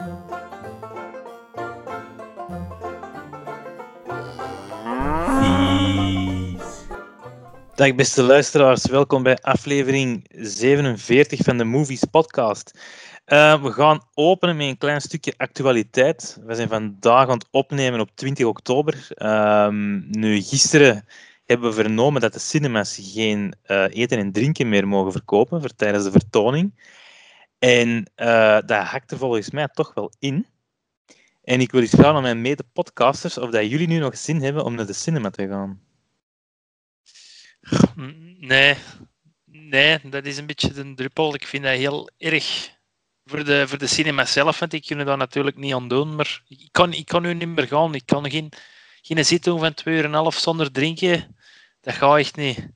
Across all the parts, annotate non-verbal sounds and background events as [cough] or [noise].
Dag beste luisteraars, welkom bij aflevering 47 van de Movies Podcast. Uh, we gaan openen met een klein stukje actualiteit. We zijn vandaag aan het opnemen op 20 oktober. Uh, nu, gisteren hebben we vernomen dat de cinemas geen uh, eten en drinken meer mogen verkopen voor tijdens de vertoning. En eh, dat hakte volgens mij toch wel in. En ik wil eens vragen aan mijn mede-podcasters of dat jullie nu nog zin hebben om naar de cinema te gaan. Nee, nee, dat is een beetje de druppel. Ik vind dat heel erg voor de, voor de cinema zelf, want ik kunnen dat natuurlijk niet aan doen. Maar ik kan, ik kan nu niet meer gaan. Ik kan geen, geen zitting van twee uur en een half zonder drinken. Dat gaat echt niet.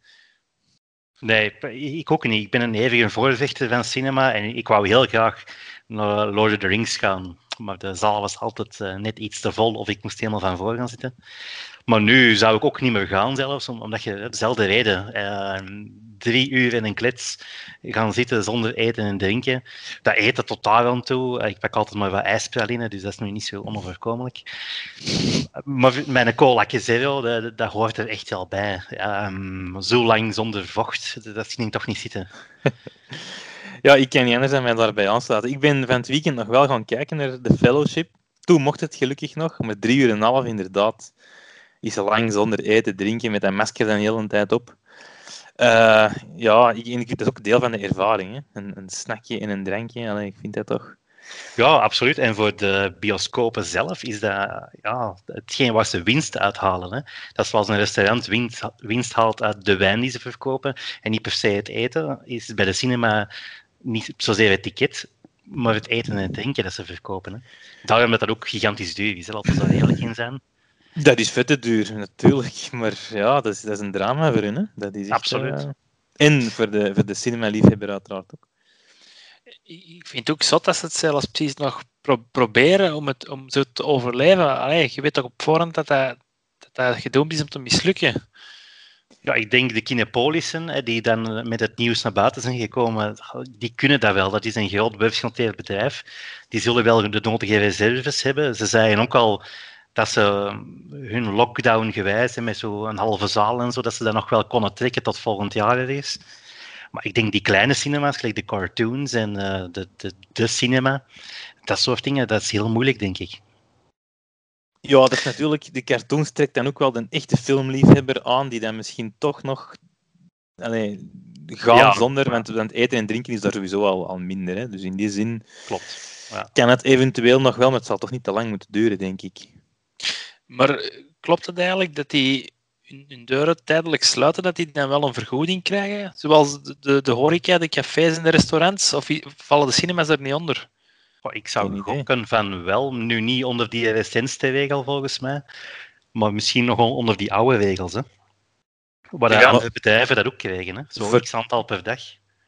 Nee, ik ook niet. Ik ben een eeuwige voorvechter van cinema en ik wou heel graag naar Lord of the Rings gaan. Maar de zaal was altijd uh, net iets te vol of ik moest helemaal van voor gaan zitten. Maar nu zou ik ook niet meer gaan zelfs, omdat je dezelfde reden. Uh, drie uur in een klets gaan zitten zonder eten en drinken. Dat eten totaal aan toe. Eh, ik pak altijd maar wat ijspraline, dus dat is nu niet zo onoverkomelijk. Maar mijn cola zero, dat, dat hoort er echt wel bij. Um, zo lang zonder vocht, dat ging toch niet zitten. [laughs] Ja, ik kan niet anders dan mij daarbij aansluiten. Ik ben van het weekend nog wel gaan kijken naar de fellowship. Toen mocht het gelukkig nog, met drie uur en een half inderdaad. Is lang zonder eten, drinken, met dat masker dan de hele tijd op. Uh, ja, ik, dat is ook deel van de ervaring. Hè. Een, een snackje en een drankje, Allee, ik vind dat toch... Ja, absoluut. En voor de bioscopen zelf is dat ja, hetgeen waar ze winst uithalen. Hè. Dat is zoals een restaurant winst, winst haalt uit de wijn die ze verkopen en niet per se het eten. Is bij de cinema niet zozeer het ticket, maar het eten en het drinken dat ze verkopen. Hè. Daarom dat dat ook gigantisch duur is, laten we daar eerlijk in zijn. Dat is vette duur, natuurlijk. [laughs] Maar ja, dat is, dat is een drama voor hun. Hè. Dat is echt, Absoluut. Uh, en voor de, voor de cinema-liefhebber uiteraard ook. Ik vind het ook zot dat ze het zelfs precies nog pro proberen om, het, om zo te overleven. Allee, je weet toch op voorhand dat dat, dat, dat gedoemd is om te mislukken. Ja, ik denk de Kinepolissen, die dan met het nieuws naar buiten zijn gekomen, die kunnen dat wel. Dat is een groot beursgenoteerd bedrijf. Die zullen wel de nodige reserves hebben. Ze zeiden ook al dat ze hun lockdown gewijs, met zo'n halve zaal en zo, dat ze dat nog wel konden trekken tot volgend jaar is. Maar ik denk die kleine cinema's, gelijk de cartoons en uh, de, de, de cinema, dat soort dingen, dat is heel moeilijk, denk ik. Ja, dat is natuurlijk, de cartoons trekt dan ook wel de echte filmliefhebber aan, die dan misschien toch nog allee, gaan ja, zonder, want, want eten en drinken is daar sowieso al, al minder. Hè. Dus in die zin Klopt. Ja. kan het eventueel nog wel, maar het zal toch niet te lang moeten duren, denk ik. Maar eh, klopt het eigenlijk dat die hun deuren tijdelijk sluiten, dat die dan wel een vergoeding krijgen? Zoals de, de, de horeca, de cafés en de restaurants? Of vallen de cinemas er niet onder? Oh, ik zou gokken van wel. Nu niet onder die recentste volgens mij. Maar misschien nog onder die oude regels. Hè. Waar ja, andere bedrijven dat ook krijgen. Hè. Zo voor... x aantal per dag.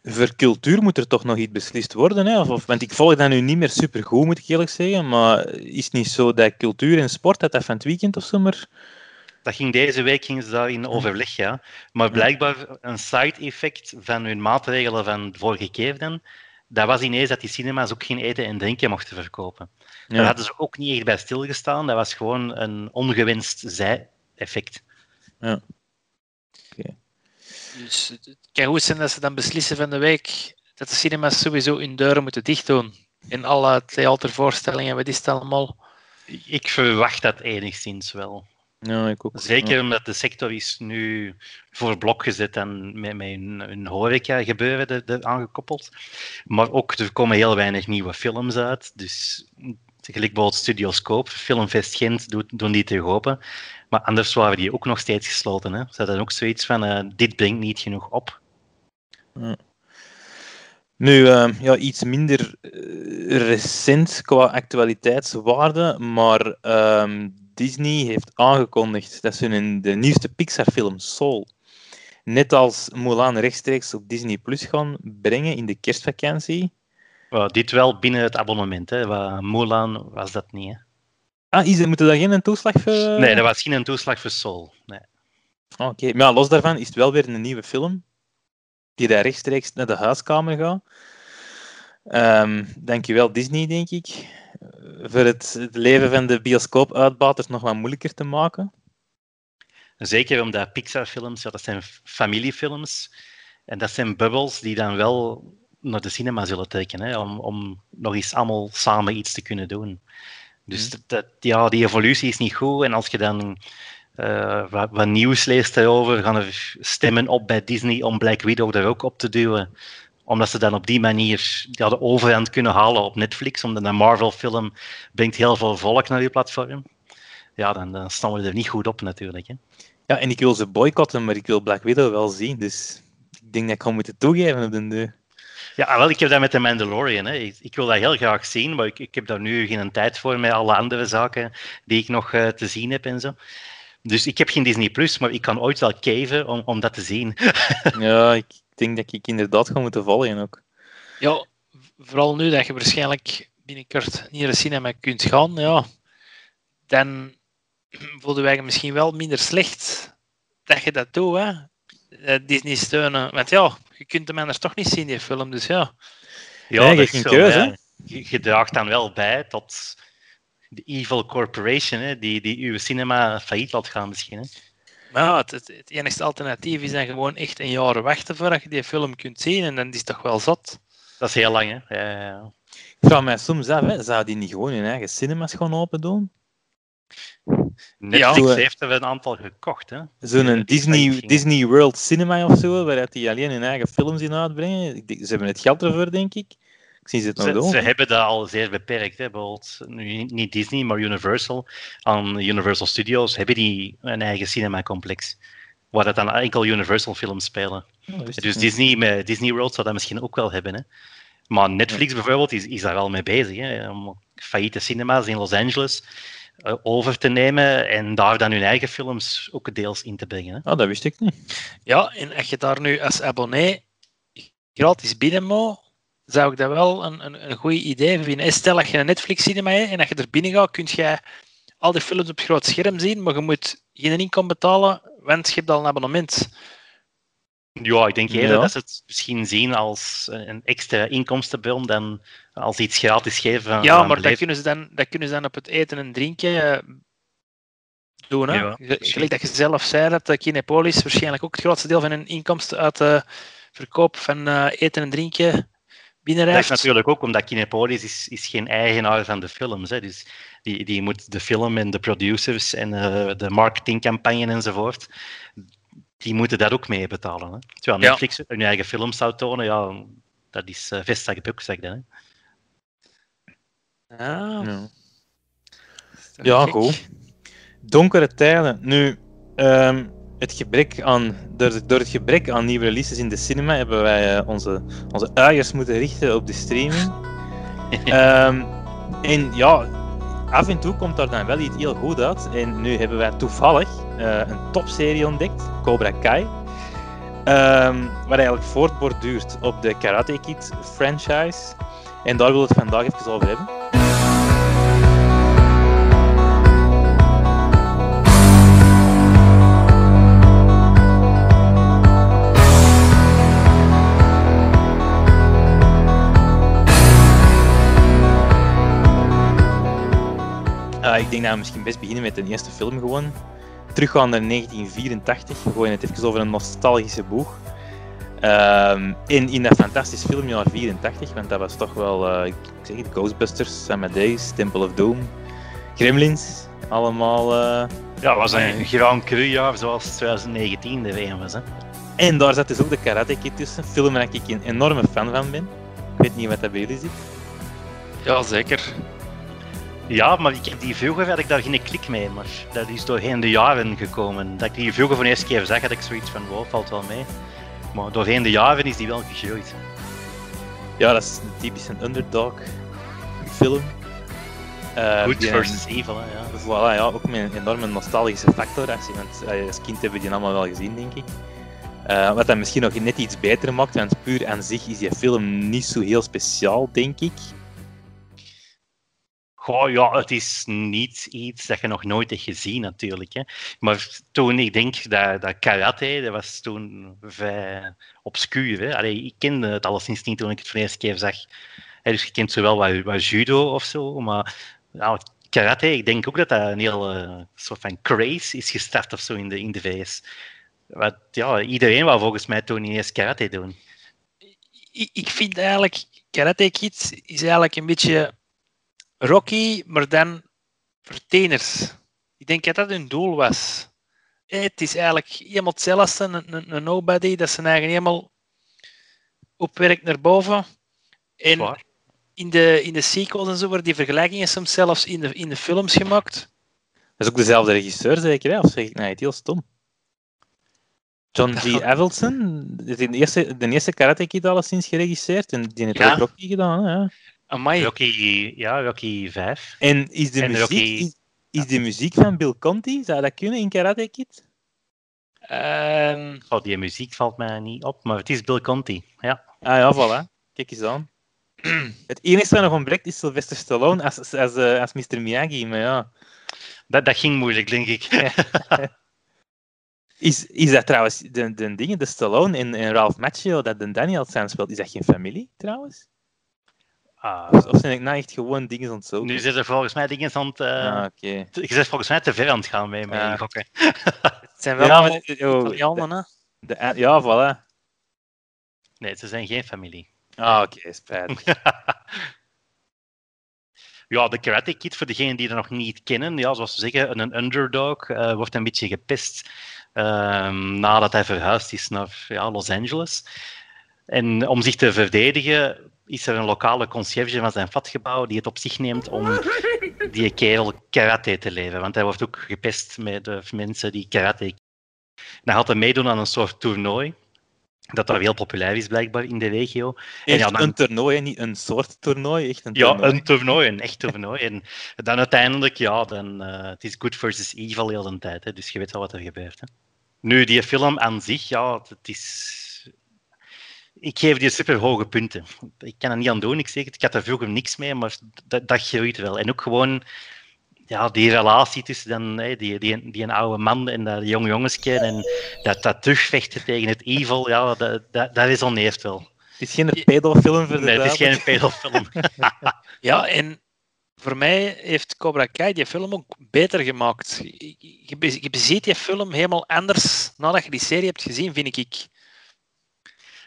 Voor cultuur moet er toch nog iets beslist worden. Hè? Of, of, want ik volg dat nu niet meer super goed, moet ik eerlijk zeggen. Maar is het niet zo dat cultuur en sport, dat dat van het weekend of zo maar dat ging deze week ging ze daar in overleg, ja. Maar blijkbaar een side-effect van hun maatregelen van de vorige keer dan, dat was ineens dat die cinema's ook geen eten en drinken mochten verkopen. Ja. Daar hadden ze ook niet echt bij stilgestaan. Dat was gewoon een ongewenst zij-effect. Ja. Dus het kan goed zijn dat ze dan beslissen van de week dat de cinema's sowieso hun deuren moeten dicht doen. In alle theatervoorstellingen, wat is het allemaal? Ik verwacht dat enigszins wel. Ja, ik ook. Zeker omdat de sector is nu voor blok gezet en met, met een, een horeca gebeuren de, de, aangekoppeld. Maar ook, er komen heel weinig nieuwe films uit. Dus gelijk bijvoorbeeld Studioscope, Filmfest Gent doet, doen die terug open. Maar anders waren die ook nog steeds gesloten. Hè. Ze hadden ook zoiets van, uh, dit brengt niet genoeg op. Nu, uh, ja, iets minder uh, recent qua actualiteitswaarde, maar uh, Disney heeft aangekondigd dat ze in de nieuwste Pixar-film Soul, net als Mulan rechtstreeks op Disney Plus gaan brengen in de kerstvakantie. Well, dit wel binnen het abonnement, hè. Mulan was dat niet. Hè. Ah, is moet er daar geen toeslag voor? Nee, dat was geen toeslag voor Soul. Nee. Oké, okay. maar los daarvan is het wel weer een nieuwe film die daar rechtstreeks naar de huiskamer gaat. Um, dankjewel Disney, denk ik. voor het, het leven van de bioscoopuitbaters nog wat moeilijker te maken? Zeker omdat Pixar-films, ja, dat zijn familiefilms. En dat zijn bubbels die dan wel naar de cinema zullen trekken, hè, om, om nog eens allemaal samen iets te kunnen doen. Dus Mhm. dat, ja, die evolutie is niet goed. En als je dan eh, wat, wat nieuws leest daarover, gaan er stemmen op bij Disney om Black Widow er ook op te duwen. Omdat ze dan op die manier ja, de overhand kunnen halen op Netflix. Omdat een Marvel-film brengt heel veel volk naar je platform. Ja, dan, dan staan we er niet goed op natuurlijk. Hè. Ja, en ik wil ze boycotten, maar ik wil Black Widow wel zien. Dus ik denk dat ik ga moeten toegeven op de deur. Ja, wel, ik heb dat met de Mandalorian. Hè. Ik, ik wil dat heel graag zien, maar ik, ik heb daar nu geen tijd voor met alle andere zaken die ik nog eh, te zien heb en zo. Dus ik heb geen Disney Plus, maar ik kan ooit wel caven om, om dat te zien. [laughs] Ja, ik denk dat ik inderdaad ga moeten volgen ook. Ja, vooral nu dat je waarschijnlijk binnenkort niet naar de cinema kunt gaan, ja, dan [clears throat] voelden wij je misschien wel minder slecht dat je dat doet, hè. Eh, Disney steunen. Want ja, je kunt hem anders toch niet zien, die film. Dus ja, Ja, Nee, dat geen zo, keuze. Je, je draagt dan wel bij tot de evil corporation, hè, die, die uw cinema failliet laat gaan misschien. Hè. maar ja, het, het, het enigste alternatief is dan gewoon echt een jaar wachten voordat je die film kunt zien. En dan is het toch wel zat. Dat is heel lang, hè. Ja, ja, ja. Ik vraag mij soms af, hè, zou die niet gewoon hun eigen cinemas gaan open doen? Netflix Ja. heeft er een aantal gekocht, hè. Zo'n Disney, Disney World Cinema of zo, waaruit die alleen hun eigen films in uitbrengen. Ik denk- Ze hebben het geld ervoor, denk ik. Ik zie ze het nog Ze, doen. ze hebben dat al zeer beperkt. Hè. Bijvoorbeeld, nu niet- Disney, maar Universal. Aan Universal Studios hebben die een eigen cinemacomplex. Waar dat dan enkel Universal films spelen. Oh, Dus. Disney met Disney World zou dat misschien ook wel hebben. Hè. Maar Netflix bijvoorbeeld is, is daar wel mee bezig. Hè, om failliete cinema's in Los Angeles eh, over te nemen en daar dan hun eigen films ook deels in te brengen. Hè. Oh, dat wist ik niet. Ja, en als je daar nu als abonnee gratis binnen moet, zou ik dat wel een, een, een goed idee vinden. Stel dat je een Netflix cinema hebt en dat je er binnen gaat, kun je al die films op groot scherm zien, maar je moet geen inkomen betalen, want je hebt al een abonnement. Ja, ik denk eerder Ja. dat ze het misschien zien als een extra inkomstenbron dan als iets gratis geven. Ja, maar dat kunnen, ze dan, dat kunnen ze dan op het eten en drinken eh, doen. Hè? Ja. Gelijk dat je zelf zei, dat de Kinepolis waarschijnlijk ook het grootste deel van hun inkomsten uit de verkoop van eh, eten en drinken Dat binnenrijft. is natuurlijk ook omdat Kinepolis is, is geen eigenaar van de films. Hè. Dus die, die moet de film en de producers en eh, de marketingcampagne enzovoort, die moeten dat ook mee betalen. Hè. Terwijl Ja. Netflix hun eigen films zou tonen, ja, dat is uh, vestzak broekzak dan. Hè. Ah, Ja. Ja, goed. Donkere tijden. Nu, ehm, het gebrek aan, door, door het gebrek aan nieuwe releases in de cinema hebben wij eh, onze, onze uiers moeten richten op de streaming. [laughs] Ehm, en ja, af en toe komt daar dan wel iets heel goed uit. En nu hebben wij toevallig eh, een topserie ontdekt, Cobra Kai. ehm, waar eigenlijk voortborduurt op de Karate Kid franchise. En daar wil ik het vandaag even over hebben. Uh, ik denk dat we misschien best beginnen met de eerste film gewoon. Teruggaan naar 1984. We gooien het even over een nostalgische boeg. Um, in, in dat fantastische filmjaar 84, want dat was toch wel, uh, ik zeg het, Ghostbusters, Amadeus, Temple of Doom, Gremlins, allemaal... Uh, ja, het was een Grand Cru jaar zoals 2019 de WM was. Hè? En daar zat dus ook de Karate Kid tussen, een film waar ik een enorme fan van ben. Ik weet niet wat dat bij jullie zit. Ja, zeker. Ja, maar ik heb die vroeger had ik daar geen klik mee, maar dat is doorheen de jaren gekomen. Dat ik die vroeger voor de eerste keer zag, had ik zoiets van, wow, valt wel mee. Maar doorheen de jaren is die wel gegroeid. Ja, dat is een typische underdog film. Uh, Good versus een, evil, hè, ja. Voilà, ja, ook met een enorme nostalgische factor. Als, je, want als kind hebben we die allemaal wel gezien, denk ik. Uh, wat dat misschien nog net iets beter maakt, want puur aan zich is die film niet zo heel speciaal, denk ik. Ja, het is niet iets dat je nog nooit hebt gezien, natuurlijk. Hè. Maar toen, ik denk dat, dat karate, dat was toen vrij obscuur. Hè. Allee, ik kende het alleszins niet toen ik het voor de eerste keer zag. Dus je kent zowel wat, wat judo of zo, maar nou, karate, ik denk ook dat dat een heel eh, soort van craze is gestart of zo in de, in de VS. Wat, ja, iedereen wou volgens mij toen ineens karate doen. Ik, ik vind eigenlijk, Karate Kid is eigenlijk een beetje Rocky, maar dan voor teners. Ik denk dat dat hun doel was. Eh, Het is eigenlijk helemaal hetzelfde, een, een, een nobody, dat zijn eigen helemaal opwerkt naar boven. En in de, in de sequels en zo worden die vergelijkingen soms zelfs in de, in de films gemaakt. Dat is ook dezelfde regisseur, zeker? Hè? Of zeg ik nou het heel stom? John G. [laughs] Avildsen, de eerste, de eerste Karate Kid alleszins geregisseerd. En die heeft Ja. ook Rocky gedaan. Hè? Ja. Amai. Rocky, ja, Rocky 5. En is de, En muziek, Rocky- is, is de muziek van Bill Conti, zou dat kunnen in Karate Kid? Ehm, Oh, die muziek valt mij niet op, maar het is Bill Conti. Ja. Ah ja, voilà. Kijk eens aan. [clears throat] Het enige wat nog ontbreekt is Sylvester Stallone als, als, als, eh, als Mr. Miyagi. Maar ja. Dat, dat ging moeilijk, denk ik. [laughs] Is, is dat trouwens, de, de dingen, de Stallone en, en Ralph Macchio, dat de Daniel samen speelt, is dat geen familie trouwens? Ah, Of, of zijn ik nou echt gewoon dingen aan het zoeken? nu zit er volgens mij dingen aan het... eh, Ah, oké. Je bent volgens mij te ver aan het gaan mee, met Ja. gokken. het zijn wel Ja, allemaal maar- oh, Italianen, hè? De- ja, voilà. Nee, ze zijn geen familie. Ah, oké, spijt. [laughs] Ja, de Karate Kid, voor degenen die dat nog niet kennen, ja, zoals we zeggen, een underdog, eh, wordt een beetje gepest ehm, nadat hij verhuisd is naar ja, Los Angeles. En om zich te verdedigen is er een lokale conciërge van zijn vatgebouw die het op zich neemt om die kerel karate te leren. Want hij wordt ook gepest met de mensen die karate dan gaat hij meedoen aan een soort toernooi. Dat daar heel populair is blijkbaar in de regio. Echt ja, dan- een toernooi, niet een soort toernooi, echt een Ja, toernooi. een toernooi, een echt toernooi. En dan uiteindelijk, ja, dan, eh, het is good versus evil heel de tijd. Hè, dus je weet wel wat er gebeurt. Hè. Nu, die film aan zich, ja, het is... Ik geef die super hoge punten. Ik kan er niet aan doen, ik zeg het. Ik had er vroeger niks mee, maar dat, dat groeit wel. En ook gewoon ja, die relatie tussen dan, hè, die, die, die een oude man en dat jonge jongensje en dat, dat terugvechten tegen het evil, ja, dat, dat, dat resoneert wel. Het is geen pedofilm voor de Nee, het is geen pedofilm. [laughs] Ja, en voor mij heeft Cobra Kai die film ook beter gemaakt. Je, je, je beziet die film helemaal anders nadat je die serie hebt gezien, vind ik.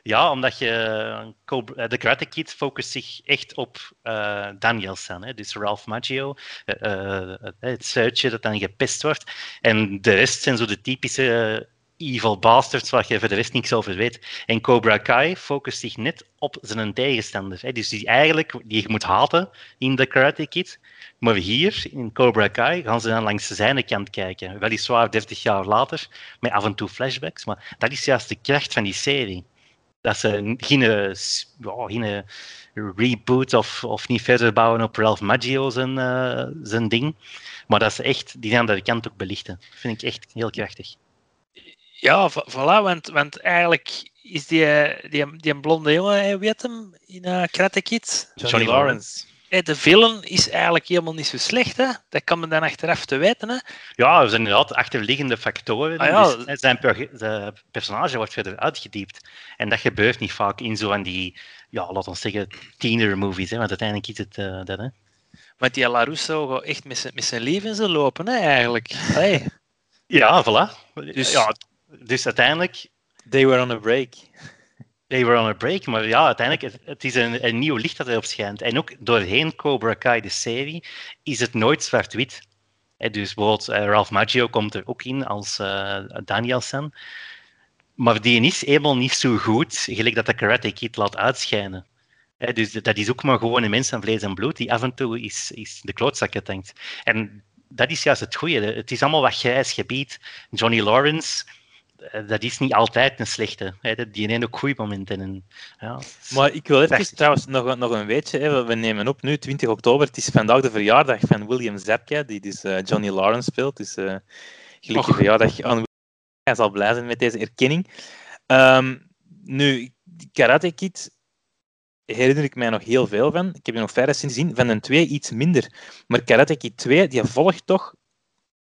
Ja, omdat je Cobra- de Karate Kid focust zich echt op eh Danielson, hè? dus Ralph eh, eh, het zuidje dat dan gepest wordt. En de rest zijn zo de typische eh, evil bastards waar je voor de rest niks over weet. En Cobra Kai focust zich net op zijn tegenstander. Hè? Dus die eigenlijk die je moet haten in de Karate Kid. Maar hier, in Cobra Kai, gaan ze dan langs zijn kant kijken. Weliswaar 30 jaar later, met af en toe flashbacks. Maar dat is juist de kracht van die serie dat ze geen, eh, ja, geen eh, reboot of, of niet verder bouwen op Ralph Maggio zijn, eh, zijn ding. Maar dat ze echt die andere kant ook belichten. Dat vind ik echt heel krachtig. Ja, vo- voilà, want, want eigenlijk is die, die, die blonde jongen, weet hem, in uh, Karate Kid. Johnny, Johnny Lawrence. De villain is eigenlijk helemaal niet zo slecht, hè. Dat kan men dan achteraf te weten, hè. Ja, er zijn inderdaad achterliggende factoren. Ah, ja. Dus zijn per- zijn personage wordt verder uitgediept. En dat gebeurt niet vaak in zo van die, ja, laten we zeggen, tiener-movies. Hè, want uiteindelijk is het eh, dat. Hè. Want die LaRusso gaat echt met zijn- met zijn leven ze lopen, hè, eigenlijk. Allee. Ja, voilà. Dus- Ja, dus uiteindelijk They were on a break. They were on a break, maar ja, uiteindelijk, het, het is een, een nieuw licht dat erop schijnt. En ook doorheen Cobra Kai, de serie, is het nooit zwart-wit. Dus bijvoorbeeld eh, Ralph Macchio komt er ook in als Danielson. Maar die is helemaal niet zo goed, gelijk dat de Karate Kid laat uitschijnen. Dus dat is ook maar gewoon een mens van vlees en bloed die af en toe is, is de klootzakken denkt. En dat is juist het goede. Het is allemaal wat grijs gebied. Johnny Lawrence, dat is niet altijd een slechte. Hè. Die heeft ook goede momenten. En, ja, Maar ik wil even trouwens nog, een- nog een weetje. Hè. We nemen op nu, 20 oktober. Het is vandaag de verjaardag van William Zabka, die dus eh, Johnny Lawrence speelt. Dus eh gelukkige verjaardag aan Hij zal blij zijn met deze erkenning. Ehm, nu, Karate Kid herinner ik mij nog heel veel van. Ik heb er nog verder zien zien. Van een 2 iets minder. Maar Karate Kid 2, die volgt toch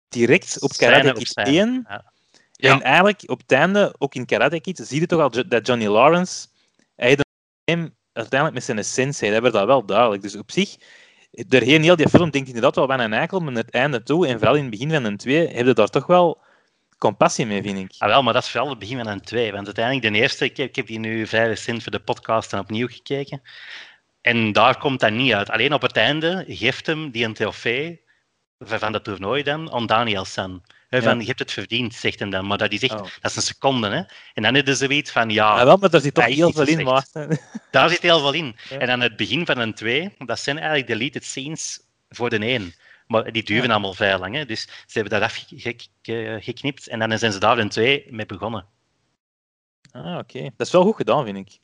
direct op Karate Kid scène, 1. ja. Ja. En eigenlijk op het einde, ook in Karate Kid, zie je toch al dat Johnny Lawrence hij een probleem uiteindelijk met zijn sensei. Dat werd dat wel duidelijk. Dus op zich doorheen heel die film denk ik inderdaad wel van een eikel, maar het einde toe, en vooral in het begin van een 2, heb je daar toch wel compassie mee, vind ik. Ah, wel, maar dat is vooral het begin van een 2. Want uiteindelijk, de eerste, ik heb, ik heb die nu vrij recent voor de podcast en opnieuw gekeken. En daar komt dat niet uit. Alleen op het einde geeft hem die een trofee van dat toernooi dan aan Daniel San. He, van, Ja. Je hebt het verdiend, zegt hem dan. Maar dat is echt, Oh. dat is een seconde. Hè? En dan is er zoiets van, ja, Ja, wel, maar daar zit toch heel veel in, maar... [laughs] daar zit heel veel in. Ja. En aan het begin van een 2, dat zijn eigenlijk deleted scenes voor de 1. Maar die duren Ja. allemaal vrij lang. Hè? Dus ze hebben dat afgeknipt en dan zijn ze daar een 2 mee begonnen. Ah, oké. Dat is wel goed gedaan, vind ik.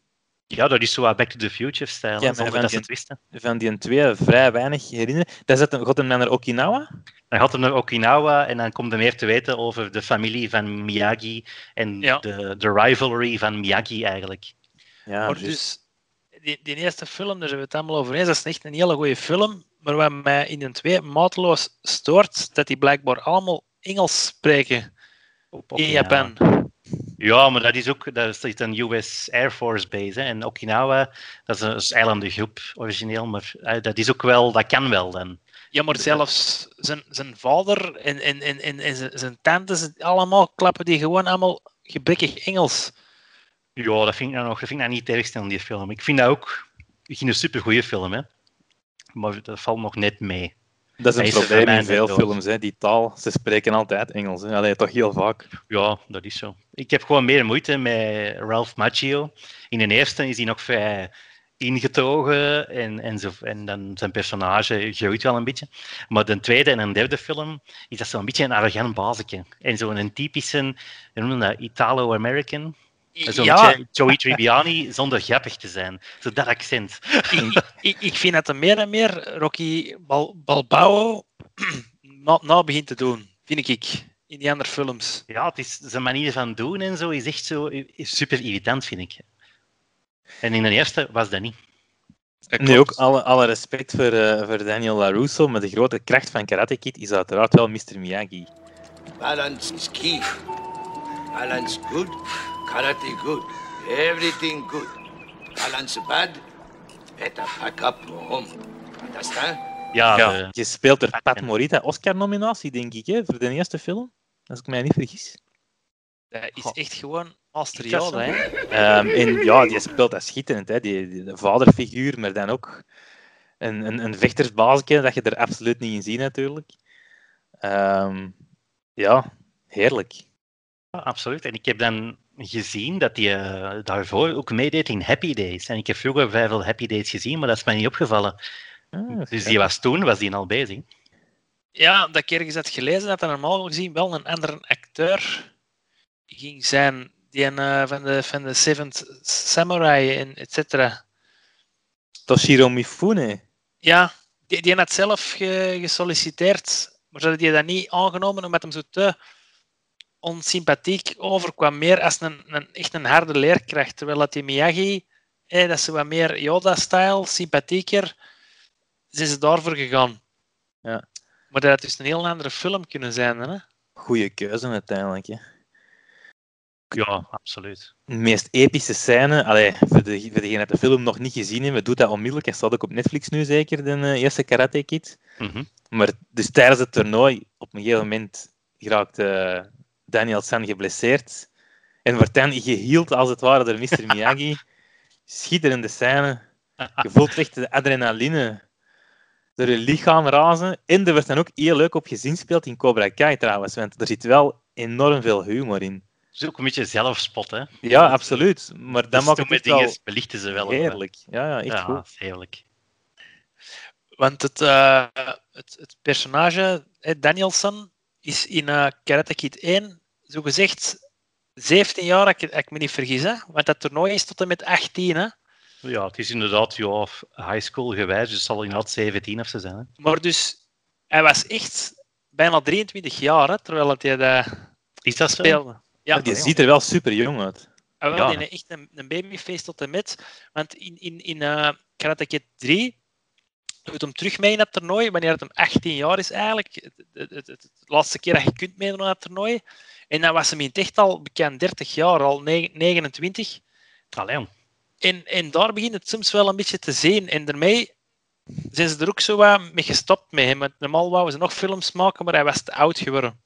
Ja, dat is zo wat Back to the Future-stijl, Ja, maar van dat ze die-. Van die twee vrij weinig herinneren. Dan zet hem, gaat hem naar Okinawa? Dan gaat hij naar Okinawa en dan komt er meer te weten over de familie van Miyagi en Ja. de, de rivalry van Miyagi eigenlijk. Ja, maar dus, die, die eerste film, daar zijn we het allemaal over eens, dat is echt een hele goede film. Maar wat mij in de twee mateloos stoort, dat die blijkbaar allemaal Engels spreken Op in. Japan. Ja, maar dat is ook dat is een US Air Force base. Hè. En Okinawa, dat is een, is eilandengroep origineel, maar eh, dat is ook wel, dat kan wel dan. Ja, maar zelfs zijn, zijn vader en, en, en, en, zijn, zijn tantes, allemaal klappen die gewoon allemaal gebrekkig Engels. Ja, dat vind ik nou nog, dat vind ik nou niet tegenstellend, die film. Ik vind dat ook ik vind een supergoeie film, hè. Maar dat valt nog net mee. Dat is een probleem in veel dood. films, hè. die taal. Ze spreken altijd Engels. Hè. Allee, toch heel vaak. Ja, dat is zo. Ik heb gewoon meer moeite met Ralph Macchio. In de eerste is hij nog vrij ingetogen en, en, zo, en dan zijn personage groeit wel een beetje. Maar de tweede en een derde film is dat zo'n beetje een arrogant bazetje. En zo'n typische, hoe noemen we dat, Italo-American. Zo'n Ja, Joey Tribbiani zonder grappig te zijn. Zo dat accent. ik, ik, ik vind dat er meer en meer Rocky Bal Balboa na, na begint te doen, vind ik, in die andere films. Ja, het is, zijn manier van doen en zo is echt zo is super irritant, vind ik. En in de eerste was dat niet. Nu ook alle, alle respect voor, eh, voor Daniel LaRusso, maar de grote kracht van Karate Kid is uiteraard wel Mr. Miyagi. Balance is key. Balance good, karate good, everything good. Balance bad, better pack up home. Understand? Ja, Ja. de- Je speelt er Pat. Morita, Oscar-nominatie, denk ik, hè, voor de eerste film. Als ik mij niet vergis. Dat is echt gewoon zo? hè. Ehm, en ja, die speelt dat schitterend. Hè. Die, die de vaderfiguur, maar dan ook een, een, een dat je er absoluut niet in ziet, natuurlijk. Ehm, ja, heerlijk. Ja, absoluut. En ik heb dan gezien dat hij eh, daarvoor ook meedeed in Happy Days. En ik heb vroeger vrij veel Happy Days gezien, maar dat is mij niet opgevallen. Ah, Dus die was toen was die al bezig. Ja, dat ik ergens had gelezen dat er normaal gezien wel een andere acteur ging zijn. Die een, eh, van, de, van de Seventh Samurai en et cetera. Toshiro Mifune. Ja, die, die had zelf ge- gesolliciteerd, maar ze hadden die dat niet aangenomen omdat hem zo te onsympathiek overkwam. Meer als een, een, echt een harde leerkracht. Terwijl dat die Miyagi, eh, dat is zo wat meer Yoda-style, sympathieker, zijn ze daarvoor gegaan. Ja. Maar dat had dus een heel andere film kunnen zijn. Hè? Goeie keuze uiteindelijk. Hè. Ja, absoluut. De meest epische scène, allee, voor, de, voor degene die de film nog niet gezien hebben, doet dat onmiddellijk. Hij staat ook op Netflix nu zeker, de eh, eerste Karate Kid. Mhm. Maar dus tijdens het toernooi, op een gegeven moment, geraakt eh, Daniel San geblesseerd. En wordt dan geheeld, als het ware, door Mr. Miyagi. Schitterende scène. Je voelt echt de adrenaline door je lichaam razen. En er wordt dan ook heel leuk op gezinspeeld in Cobra Kai trouwens, want er zit wel enorm veel humor in. Het is ook een beetje zelfspot, hè. Ja, absoluut. Maar dat Dus maakt het wel dingen belichten ze wel. heerlijk. Ja, ja echt ja, goed. heerlijk. Want het, eh, het, het personage, eh, Danielson, is in eh, Karate Kid 1 zogezegd 17 jaar, ik, ik me niet vergis. Hè? Want dat toernooi is tot en met 18. Hè? Ja, het is inderdaad ja, high school gewijs, dus het zal inderdaad 17 of zo zijn. Hè. Maar dus, hij was echt bijna 23 jaar, hè, terwijl dat hij dat Is dat zo? speelde. Ja, die ziet er wel super jong uit. Ah, wel, Ja. die echt een, een babyface tot en met. Want in, in, in eh, Karate Kid 3 doet hem terug mee in het toernooi, wanneer het hem 18 jaar is eigenlijk. Het, laatste keer dat je kunt meedoen aan het toernooi. En dan was hem in het echt al bekend 30 jaar, al ne- 29. Allee, jong. En, en daar begint het soms wel een beetje te zien. En daarmee zijn ze er ook zo wat mee gestopt met hem. Normaal wouden ze nog films maken, maar hij was te oud geworden.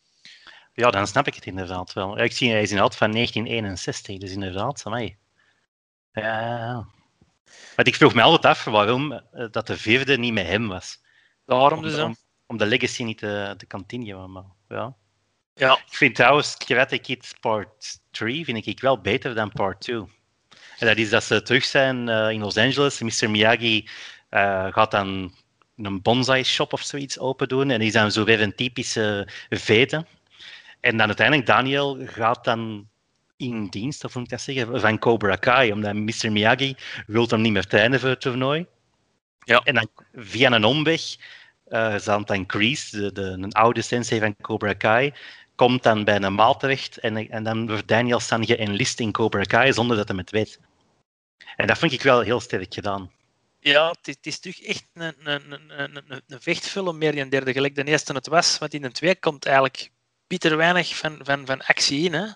Ja, dan snap ik het inderdaad wel. Ik zie, hij is inderdaad van 1961, dus inderdaad, van mij. Ja. Maar ik vroeg me altijd af waarom eh, dat de vierde niet met hem was. Daarom Om, dus. om, om de legacy niet te, te continuen. Maar, ja. Ja. Ik vind trouwens Karate Kid Part 3 vind ik wel beter dan Part 2. En dat is dat ze terug zijn eh, in Los Angeles. Mr. Miyagi eh, gaat dan een bonsai shop of zoiets open doen. En die is dan zo weer een typische vete. En dan uiteindelijk Daniel gaat dan in dienst, of moet ik dat zeggen, van Cobra Kai. Omdat Mr. Miyagi wil hem niet meer trainen voor het toernooi. Ja. En dan via een omweg eh zal dan Kreese, de, de, een oude sensei van Cobra Kai, komt dan bij een maal terecht en, en dan wordt Daniels dan geënlist in Cobra Kai zonder dat hij het weet. En dat vind ik wel heel sterk gedaan. Ja, het is, het is toch echt een, een, een, een, een- een vechtfilm meer dan derde, gelijk de eerste het was. Want in de twee komt eigenlijk Pieter weinig van, van, van actie in. Hè?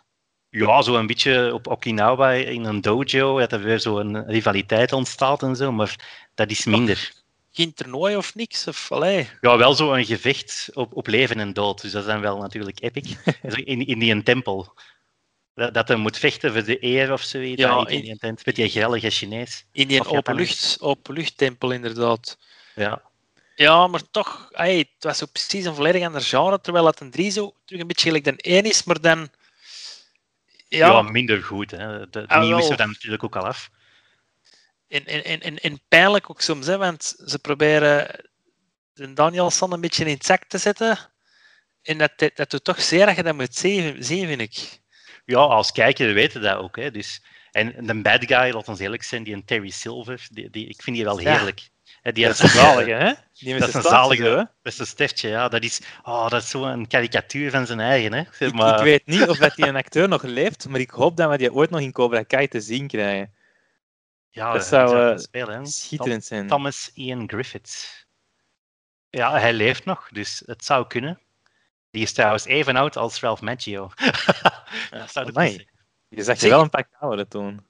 Ja, zo een beetje op Okinawa in een dojo, dat er weer zo'n rivaliteit ontstaat en zo, maar dat is minder. Geen toernooi of niks. Of, allee. Ja, wel zo een gevecht op, op leven en dood, dus dat is dan wel natuurlijk epic. [laughs] In, in die een tempel. Dat, dat hij moet vechten voor de eer of zoiets. Ja, in, in- die met die grellige Chinees. In die openlucht, openluchttempel, inderdaad. Ja. Ja, maar toch, hey, het was zo precies een volledig ander genre, terwijl het een 3 zo terug een beetje gelijk dan 1 is, maar dan... Ja, Ja, minder goed. Hè. De, Ah, is er dan natuurlijk ook al af. en, en, en, en, en pijnlijk ook soms, hè, want ze proberen de Danielson een beetje in het zak te zetten. En dat, dat, doet toch zeer dat je dat moet zien, zien vind ik. Ja, als kijker weten dat ook. Hè. Dus, en de bad guy, laat ons eerlijk zijn, die een Terry Silver, die, die, ik vind die wel Ja. Die Dat is een zalige, hè? Die Dat is een zalige. hè? Dat is een stiftje, ja. Dat is, oh, dat is zo'n karikatuur van zijn eigen. Hè. Zeg maar, ik weet niet of dat die een acteur nog leeft, maar ik hoop dat we die ooit nog in Cobra Kai te zien krijgen. ja, dat zou, eh, spelen. Schitterend zijn. Thomas Ian Griffiths. Ja, hij leeft nog, dus het zou kunnen. Die is trouwens even oud als Ralph Macchio. [laughs] dat zou het zijn. Je zag je wel een pak ouder toen.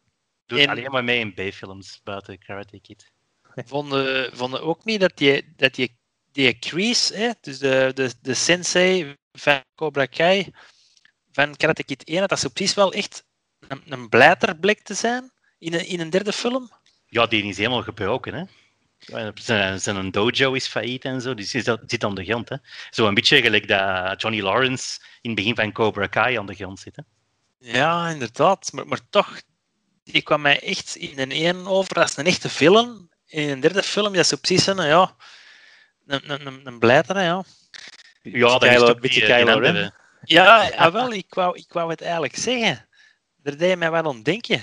Doet En- alleen maar mee in B-films buiten Karate Kid. [laughs] Vonden, vonden ook niet dat die, dat die, die Kreese, hè, dus de, de, de sensei van Cobra Kai, van Karate Kid 1, dat dat zo precies wel echt een, een blijter te zijn in een, in een derde film. Ja, die is helemaal gebroken, hè. Zijn, zijn dojo is failliet en zo, dus zit, zit aan de grond. Hè. Zo een beetje gelijk dat Johnny Lawrence in het begin van Cobra Kai aan de grond zit. Hè. Ja, inderdaad. Maar, maar toch, die kwam mij echt in een één over als een echte film. In een derde film, dat is zo precies een, ja, een, een, een, een blijter, ja. Ja, dat is toch beetje eh, Kylo Ren. Ja, jawel, ik wou, ik wou het eigenlijk zeggen. Daar deed je mij wel aan denken.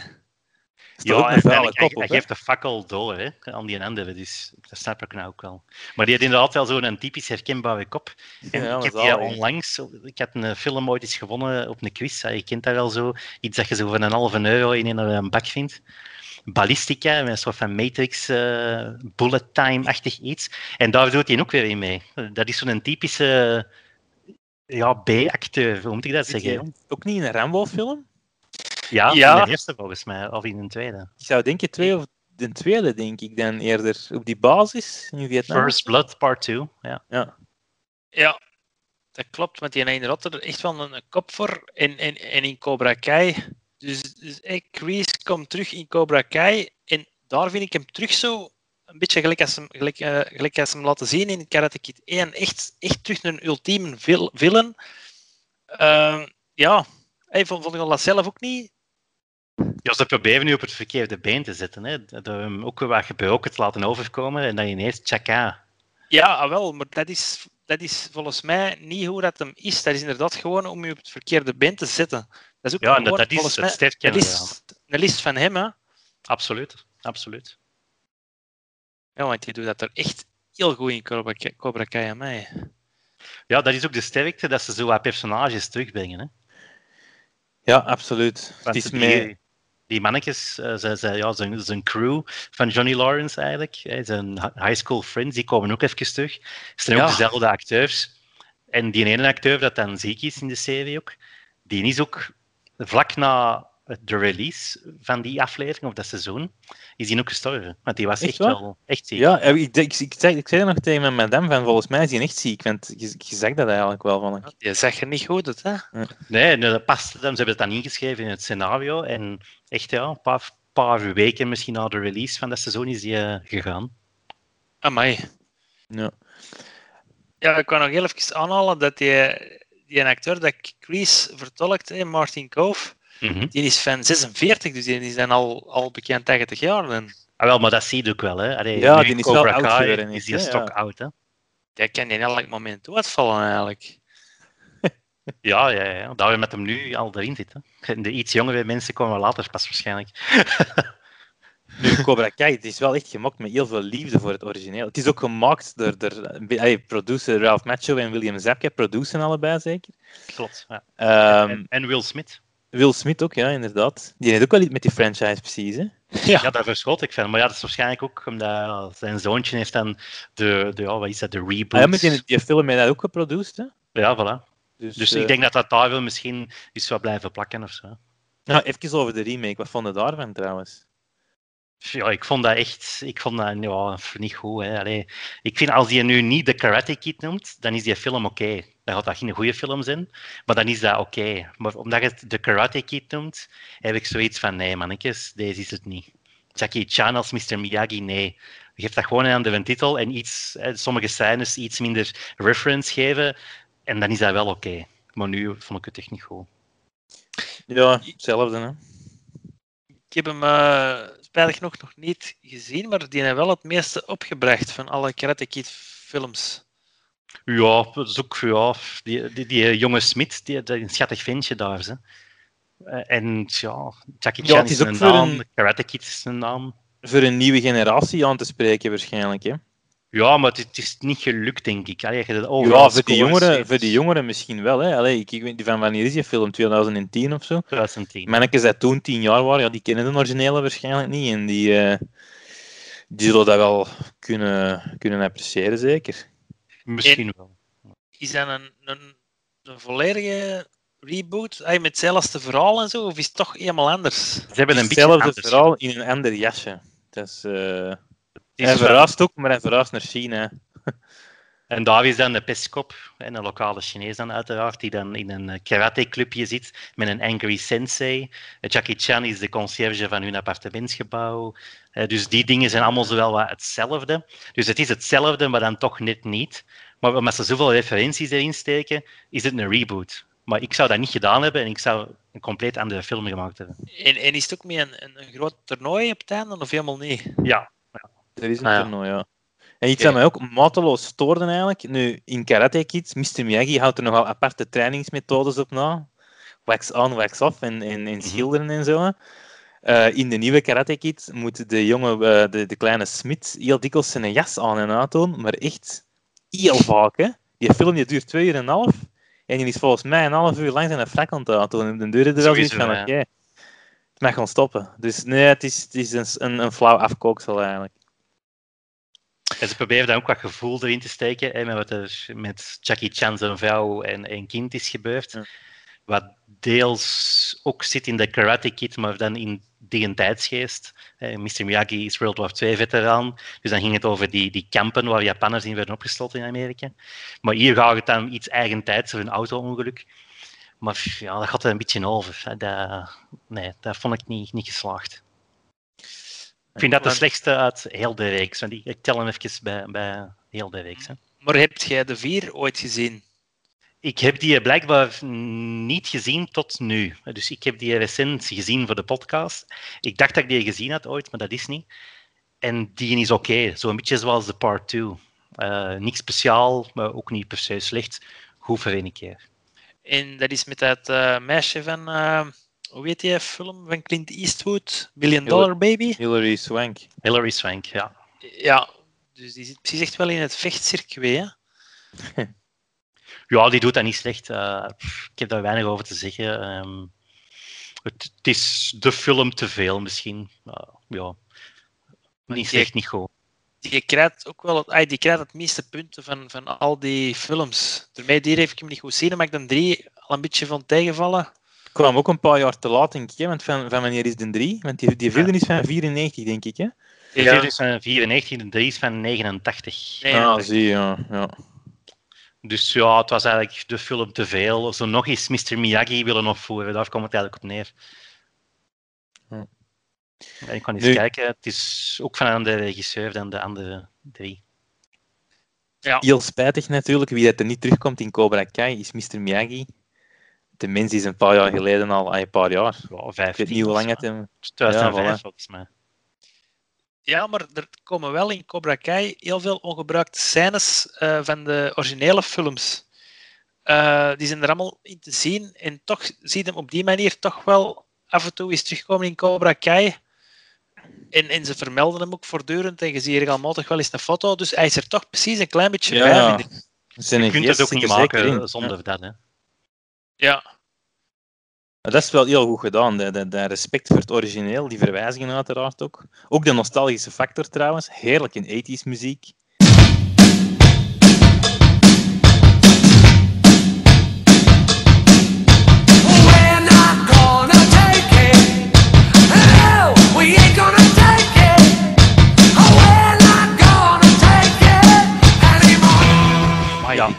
Ja, een en hij hè? geeft de fakkel door hè, aan die andere, dus dat snap ik nou ook wel. Maar die had inderdaad wel zo'n typisch herkenbare kop. En Ja, ik heb die onlangs, ik had een film ooit eens gewonnen op een quiz, je kent dat wel zo, iets dat je zo voor een halve euro in een bak vindt. Ballistica, met een soort van Matrix eh, bullet time-achtig iets. En daar doet hij ook weer in mee. Dat is zo'n typische ja, B-acteur, hoe moet ik dat Zit zeggen? Ook niet in een Rambo-film? Ja, Ja. in de eerste volgens mij, of in een tweede. Ik zou denken twee of de tweede, denk ik dan eerder. Op die basis in Vietnam. First Blood Part 2, ja. Ja. Ja, dat klopt, want die inderdaad er echt wel een, een kop voor. En, en, en in Cobra Kai, dus, dus hey, Kreese komt terug in Cobra Kai. En daar vind ik hem terug zo, een beetje gelijk als hem, gelijk, eh, gelijk als hem laten zien in Karate Kid 1. Echt, echt terug een ultieme vil- villain. Ehm, ja, hey, vond, vond je dat zelf ook niet? Ja, ze proberen nu op het verkeerde been te zetten. Hè. Door hem ook wat gebroken te laten overkomen en dan ineens tjaka. Ja, ah, wel, maar dat is, dat is volgens mij niet hoe dat hem is. Dat is inderdaad gewoon om je op het verkeerde been te zetten. Dat is ook Ja, en dat, is het list, een list van hem, hè. Absoluut, absoluut. Ja, want die doet dat er echt heel goed in Cobra Kai, Cobra Kai aan mij. Ja, dat is ook de sterkte, dat ze zo wat personages terugbrengen. Hè. Ja, absoluut. Het Want is die, mee... die mannetjes, eh, ze- ze- ja, zijn, zijn crew van Johnny Lawrence eigenlijk, hè, zijn hi- high school friends, die komen ook even terug. Het zijn ook dezelfde acteurs. En die ene acteur dat dan ziek is in de serie ook, die is ook vlak na de release van die aflevering of dat seizoen, is die ook gestorven. Want die was Echt echt, wel echt ziek. Ja, ik, ik, ik, ik, zei, ik zei nog tegen mijn madame van volgens mij is hij echt ziek. Want je, je zegt dat eigenlijk wel van. Je zegt er niet goed uit, hè? Nee, nee, dat past. Ze hebben het dan ingeschreven in het scenario. En echt, ja, een paar, paar weken misschien na de release van dat seizoen is die eh, gegaan. Amai. Ja. Ja, ik kan nog heel even aanhalen dat die, die acteur dat Chris vertolkt, hè, Martin Cove, Mhm. die is van 46, dus die is dan al, al bekend 80 jaar. Dan. Ah, wel, maar dat zie je ook wel. Hè. Allee, Ja, die is wel Cobra oud Kai geworden, is die hè, stok ja. oud. Hè. Die kan in elk moment uitvallen, eigenlijk. [laughs] Ja, ja, ja, dat we met hem nu al erin zitten. De iets jongere mensen komen later pas waarschijnlijk. [laughs] Nu, Cobra Kai, het is wel echt gemaakt met heel veel liefde voor het origineel. Het is ook gemaakt door, door producer Ralph Macchio en William Zabka, produceren allebei zeker. Klopt. Ja. Ehm, en, en Will Smith. Will Smith ook, ja, inderdaad. Die heeft ook wel iets met die franchise, precies. Hè? Ja, daar verschoot ik van. Maar ja, dat is waarschijnlijk ook omdat ja, zijn zoontje heeft dan de, de ja, wat is dat, de reboot. Ah, ja, maar die, die film heeft dat ook geproduceerd. Hè? Ja, voilà. Dus, Dus eh, ik denk dat dat daar wel misschien is wat blijven plakken of zo. ja, even over de remake. Wat vond je daarvan trouwens? Ja, ik vond dat echt, ik vond dat ja, niet goed. Hè. Allee, ik vind als je nu niet de Karate Kid noemt, dan is die film oké. Dan gaat dat geen goede film zijn, maar dan is dat oké. Maar omdat je het de Karate Kid noemt, heb ik zoiets van, nee mannetjes, deze is het niet. Jackie Chan als Mr. Miyagi, nee. Geef dat gewoon een andere titel en iets, eh, sommige scènes iets minder reference geven, en dan is dat wel oké. Maar nu vond ik het echt niet goed. Ja, hetzelfde. Hè? Ik heb hem uh, spijtig nog, nog niet gezien, maar die heeft wel het meeste opgebracht van alle Karate Kid films. Ja, dat is ook, ja, die, die, die jonge Smit, die, dat is een schattig ventje daar. Ze. Eh, En ja, Jackie Ja, Chan is, is ook een voor naam, een- Karate Kid is een naam. Voor een nieuwe generatie aan te spreken, waarschijnlijk. Hè? Ja, maar het, is niet gelukt, denk ik. Allee, je Ja, voor die, jongeren, voor die jongeren misschien wel. Hè? Allee, ik, ik weet niet van wanneer is die film? 2010 of zo? 2010. Mannetjes dat toen tien jaar waren, ja, die kennen de originele waarschijnlijk niet. En die, eh, die zullen dat wel kunnen, kunnen appreciëren, zeker. Misschien wel. Is dat een, een, een volledige reboot? Ay, met hetzelfde verhaal en zo? Of is het toch helemaal anders? Ze hebben een beetje Hetzelfde anders. verhaal in een ander jasje. Dat is, eh, Het hij is verrast ook, maar hij verrast naar China. [laughs] En daar is dan de pestkop, en een lokale Chinees dan uiteraard, die dan in een eh, karate-clubje zit met een angry sensei. Eh, Jackie Chan is de conciërge van hun appartementsgebouw. Eh, Dus die dingen zijn allemaal zowel wat hetzelfde. Dus het is hetzelfde, maar dan toch net niet. Maar omdat ze zoveel referenties erin steken, is het een reboot. Maar ik zou dat niet gedaan hebben en ik zou een compleet andere film gemaakt hebben. En, en is het ook met een, een, een groot toernooi op het einde, of helemaal niet? Ja, Er is een Ah, ja. toernooi, ja. En iets Oké. dat mij ook mateloos stoorde eigenlijk. Nu, in Karate Kids, Mr. Miyagi houdt er nogal aparte trainingsmethodes op na. Wax on, wax off en, en, en schilderen en zo. Eh, in de nieuwe Karate Kid moet de jonge, eh, de, de kleine Smit heel dikwijls zijn jas aan en uitdoen, maar echt heel vaak. Hè? Die film die duurt twee uur en een half. En die is volgens mij een half uur lang zijn frak aan het uitdoen. En dan duurde er wel zoiets Sowieso, van, oké, het mag gaan stoppen. Dus nee, het is, het is een, een, een flauw afkooksel eigenlijk. En ze proberen dan ook wat gevoel erin te steken, hè, met wat er met Jackie Chan zijn vrouw en, en kind is gebeurd. Ja. Wat deels ook zit in de Karate Kid, maar dan in die tijdsgeest. Eh, Mr. Miyagi is World War II-veteraan, dus dan ging het over die, die kampen waar Japanners in werden opgesloten in Amerika. Maar hier gaat het dan iets eigentijds, een auto-ongeluk. Maar ja, dat gaat er een beetje over. Dat, nee, dat vond ik niet, niet geslaagd. Ik vind dat de slechtste uit heel de reeks. Want ik, tel hem even bij, bij heel de reeks. Hè. Maar heb jij de vier ooit gezien? Ik heb die blijkbaar niet gezien tot nu. Dus ik heb die recent gezien voor de podcast. Ik dacht dat ik die gezien had ooit, maar dat is niet. En die is oké. Zo'n beetje zoals de part 2. Eh niks speciaal, maar ook niet per se slecht. Goed voor één keer. En dat is met dat eh, meisje van, eh, hoe heet die film van Clint Eastwood? Billion Heel- Dollar Baby? Hilary Swank. Hilary Swank, ja. Ja, dus die zit precies echt wel in het vechtcircuit. Hè? [laughs] Ja, die doet dat niet slecht. Eh, pff, ik heb daar weinig over te zeggen. Ehm, het, het is de film te veel misschien. Uh, ja. Niet die- slecht, niet goed. Die krijgt ook wel het, ay, die krijgt het meeste punten van, van al die films. Daarmee die heb ik hem niet goed zien, maar ik dan drie al een beetje van tegenvallen. Kwam ook een paar jaar te laat, denk ik. Hè? Want van, van wanneer is de 3? Want die, die vierde is van 94, denk ik. Hè? De Ja. vierde is van 94 en de drie is van 89. Nee, ah, nee. zie je, ja. ja. Dus ja, het was eigenlijk de film te veel. Zo nog eens Mr. Miyagi willen opvoeren, daar komt het eigenlijk op neer. Hm. Ja, ik kan eens Nu- kijken, het is ook van een andere regisseur dan de andere drie. Heel spijtig natuurlijk. Wie dat er niet terugkomt in Cobra Kai is Mr. Miyagi. De mens is een paar jaar geleden al, een paar jaar. Ja, Ik 15, weet niet hoe lang het mij. hem... 2005 Ja, voilà. volgens mij. Ja, maar er komen wel in Cobra Kai heel veel ongebruikte scènes eh, van de originele films. Eh, die zijn er allemaal in te zien. En toch zie je hem op die manier toch wel af en toe eens terugkomen in Cobra Kai. En, en ze vermelden hem ook voortdurend. En je ziet regelmatig wel eens een foto. Dus hij is er toch precies een klein beetje Ja, bij, ja. ik. Zijn Je kunt het ook niet zeker maken zonder dat. Hè. Ja, dat is wel heel goed gedaan. De, de, de respect voor het origineel, die verwijzingen uiteraard ook. Ook de nostalgische factor trouwens. Heerlijk in 80s muziek.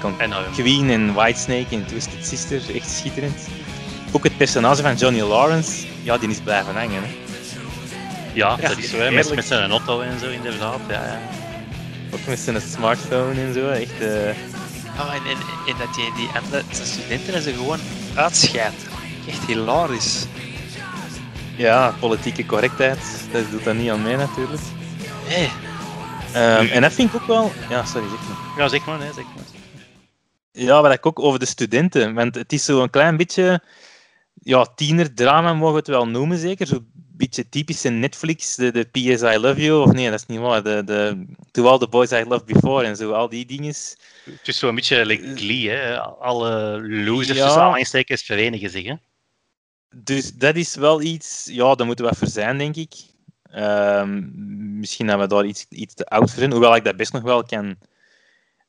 Eh, Queen en Whitesnake en Twisted Sister, echt schitterend. Ook het personage van Johnny Lawrence, ja, die is blijven hangen. Hè. ja, Ja, dat is zo, hè, met, zijn auto en zo inderdaad. Ja, ja. Ook met zijn smartphone en zo, echt... eh, Ah, en, en, en dat die, die andere zijn studenten en ze gewoon uitscheidt. Echt hilarisch. ja, politieke correctheid, dat doet dat niet aan mee natuurlijk. Nee. Ehm, en dat vind ik ook wel... Ja, sorry, zeg maar. ja, zeg maar, nee, zeg maar. Ja, wat ik ook over de studenten. Want het is zo een klein beetje. Ja, tienerdrama mogen we het wel noemen, zeker. Zo'n beetje typische Netflix, de, de PS I Love You. Of nee, dat is niet waar. De, de To All the Boys I Loved Before en zo, al die dingen. Het is zo'n beetje like Glee, hè. Alle losers Ja. tussen aanstekens verenigen zich. Hè. Dus dat is wel iets. Ja, daar moeten we voor zijn, denk ik. Ehm, misschien dat we daar iets, iets te oud voor zijn. Hoewel ik dat best nog wel kan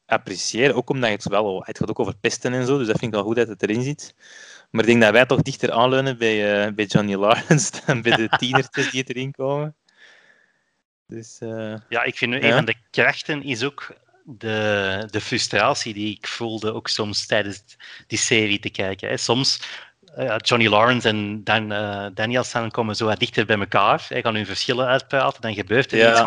appreciëren. Ook omdat het wel. Het gaat ook over pesten en zo. Dus dat vind ik wel goed dat het erin zit. Maar ik denk dat wij toch dichter aanleunen bij, eh, bij Johnny Lawrence dan bij de [laughs] tienertjes die erin komen. Dus eh, Ja, ik vind Ja. een van de krachten is ook de, de frustratie die ik voelde ook soms tijdens die serie te kijken. Hè. Soms, eh, Johnny Lawrence en Dan, Danielson komen zo wat dichter bij elkaar. Hij gaan hun verschillen uitpraten, dan gebeurt er Ja. iets,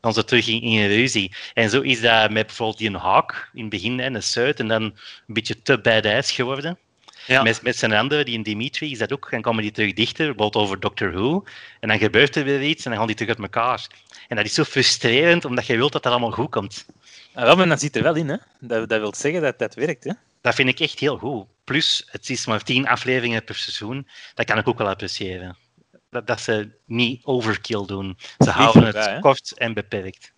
gaan ze, ze terug in, in een ruzie. En zo is dat met bijvoorbeeld die een haak in het begin, hè, een suit, en dan een beetje te bij de ijs geworden. Ja. Met, met zijn andere, die in Dimitri, is dat ook. Dan komen die terug dichter, bijvoorbeeld over Doctor Who. En dan gebeurt er weer iets en dan gaan die terug uit elkaar. En dat is zo frustrerend, omdat je wilt dat dat allemaal goed komt. ah, wel, maar dat zit er wel in, hè? Dat, dat wil zeggen dat dat werkt. Hè? Dat vind ik echt heel goed. Plus, het is maar tien afleveringen per seizoen. Dat kan ik ook wel appreciëren. Dat, dat ze niet overkill doen. Ze houden het kort en beperkt.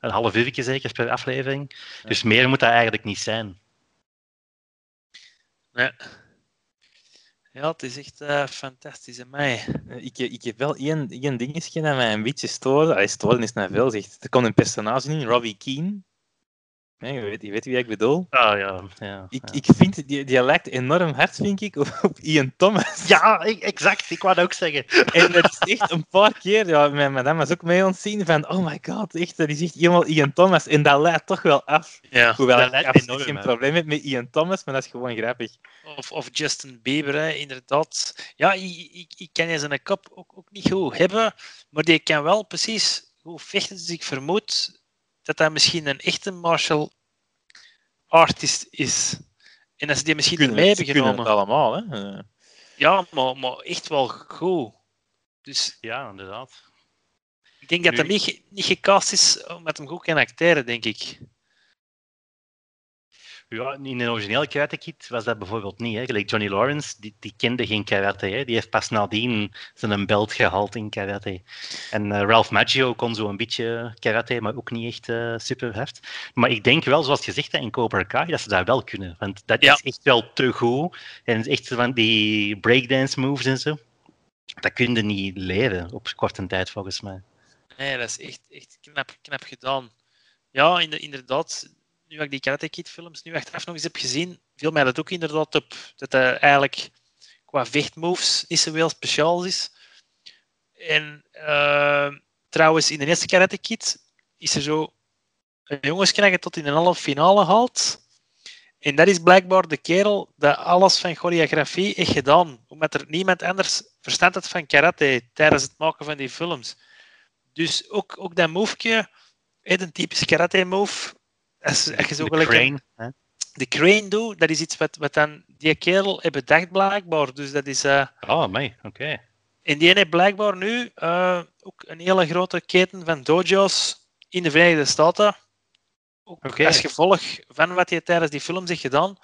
Een half uurtje zeker per aflevering. Dus meer moet dat eigenlijk niet zijn. Ja. Ja, het is echt eh, fantastisch in mij. Ik, ik heb wel één, één dingetje dat mij een beetje stoorde. Hij stoorde is naar veel zegt. Er komt een personage in, Robbie Keane. Nee, je, weet, je weet wie ik bedoel. Ah ja, ja. Ik, ja. ik vind, die, die lijkt enorm hard, vind ik, [laughs] op, op Ian Thomas. Ja, exact. Ik wou dat ook zeggen. [laughs] En dat is echt een paar keer, ja, mijn madame was ook mee ontzien van, oh my god, echt, dat is echt helemaal Ian Thomas. En dat leidt toch wel af. Ja. Hoewel dat ik enorm geen probleem heb met Ian Thomas, maar dat is gewoon grappig. Of, of Justin Bieber, hè, inderdaad. Ja, ik, ik, ik kan zijn kop ook, ook niet goed hebben, maar die kan wel precies goed vechten. Dus ik vermoed dat dat misschien een echte martial artist is. En dat ze die misschien Kunnen, ermee ze hebben kunnen het genomen. allemaal, hè. Eh, Ja, maar, maar echt wel goed. Dus Ja, inderdaad. ik denk dat hij niet, niet gecast is omdat hem goed kan acteren, denk ik. Ja, in een originele Karate Kid was dat bijvoorbeeld niet. Hè. Gelijk Johnny Lawrence, die, die kende geen karate. Hè. Die heeft pas nadien zijn belt gehaald in karate. En eh, Ralph Macchio kon zo een beetje karate, maar ook niet echt eh super hard. Maar ik denk wel, zoals gezegd in Cobra Kai, dat ze dat wel kunnen. Want dat Ja. is echt wel te goed. En het is echt van die breakdance moves en zo. Dat kun je niet leren op korte tijd, volgens mij. Nee, dat is echt, echt knap, knap gedaan. Ja, inde- inderdaad. Nu ik die Karate Kid films nu achteraf nog eens heb gezien, viel mij dat ook inderdaad op. Dat hij eigenlijk qua vechtmoves niet zo heel speciaal is. En eh, trouwens, in de eerste Karate Kid is er zo een jongensknager tot in een halve finale haalt. En dat is blijkbaar de kerel dat alles van choreografie heeft gedaan. Omdat er niemand anders verstand had van karate tijdens het maken van die films. Dus ook, ook dat moveje, hè, een typisch karate move. Zo gelijk een- crane, hè? de crane doet, dat is iets wat, wat dan die kerel heeft bedacht blijkbaar. Dus dat is... eh, Oh, mij, oké. en die heeft blijkbaar nu eh, ook een hele grote keten van dojo's in de Verenigde Staten. Ook Oké. als gevolg van wat hij tijdens die films heeft gedaan.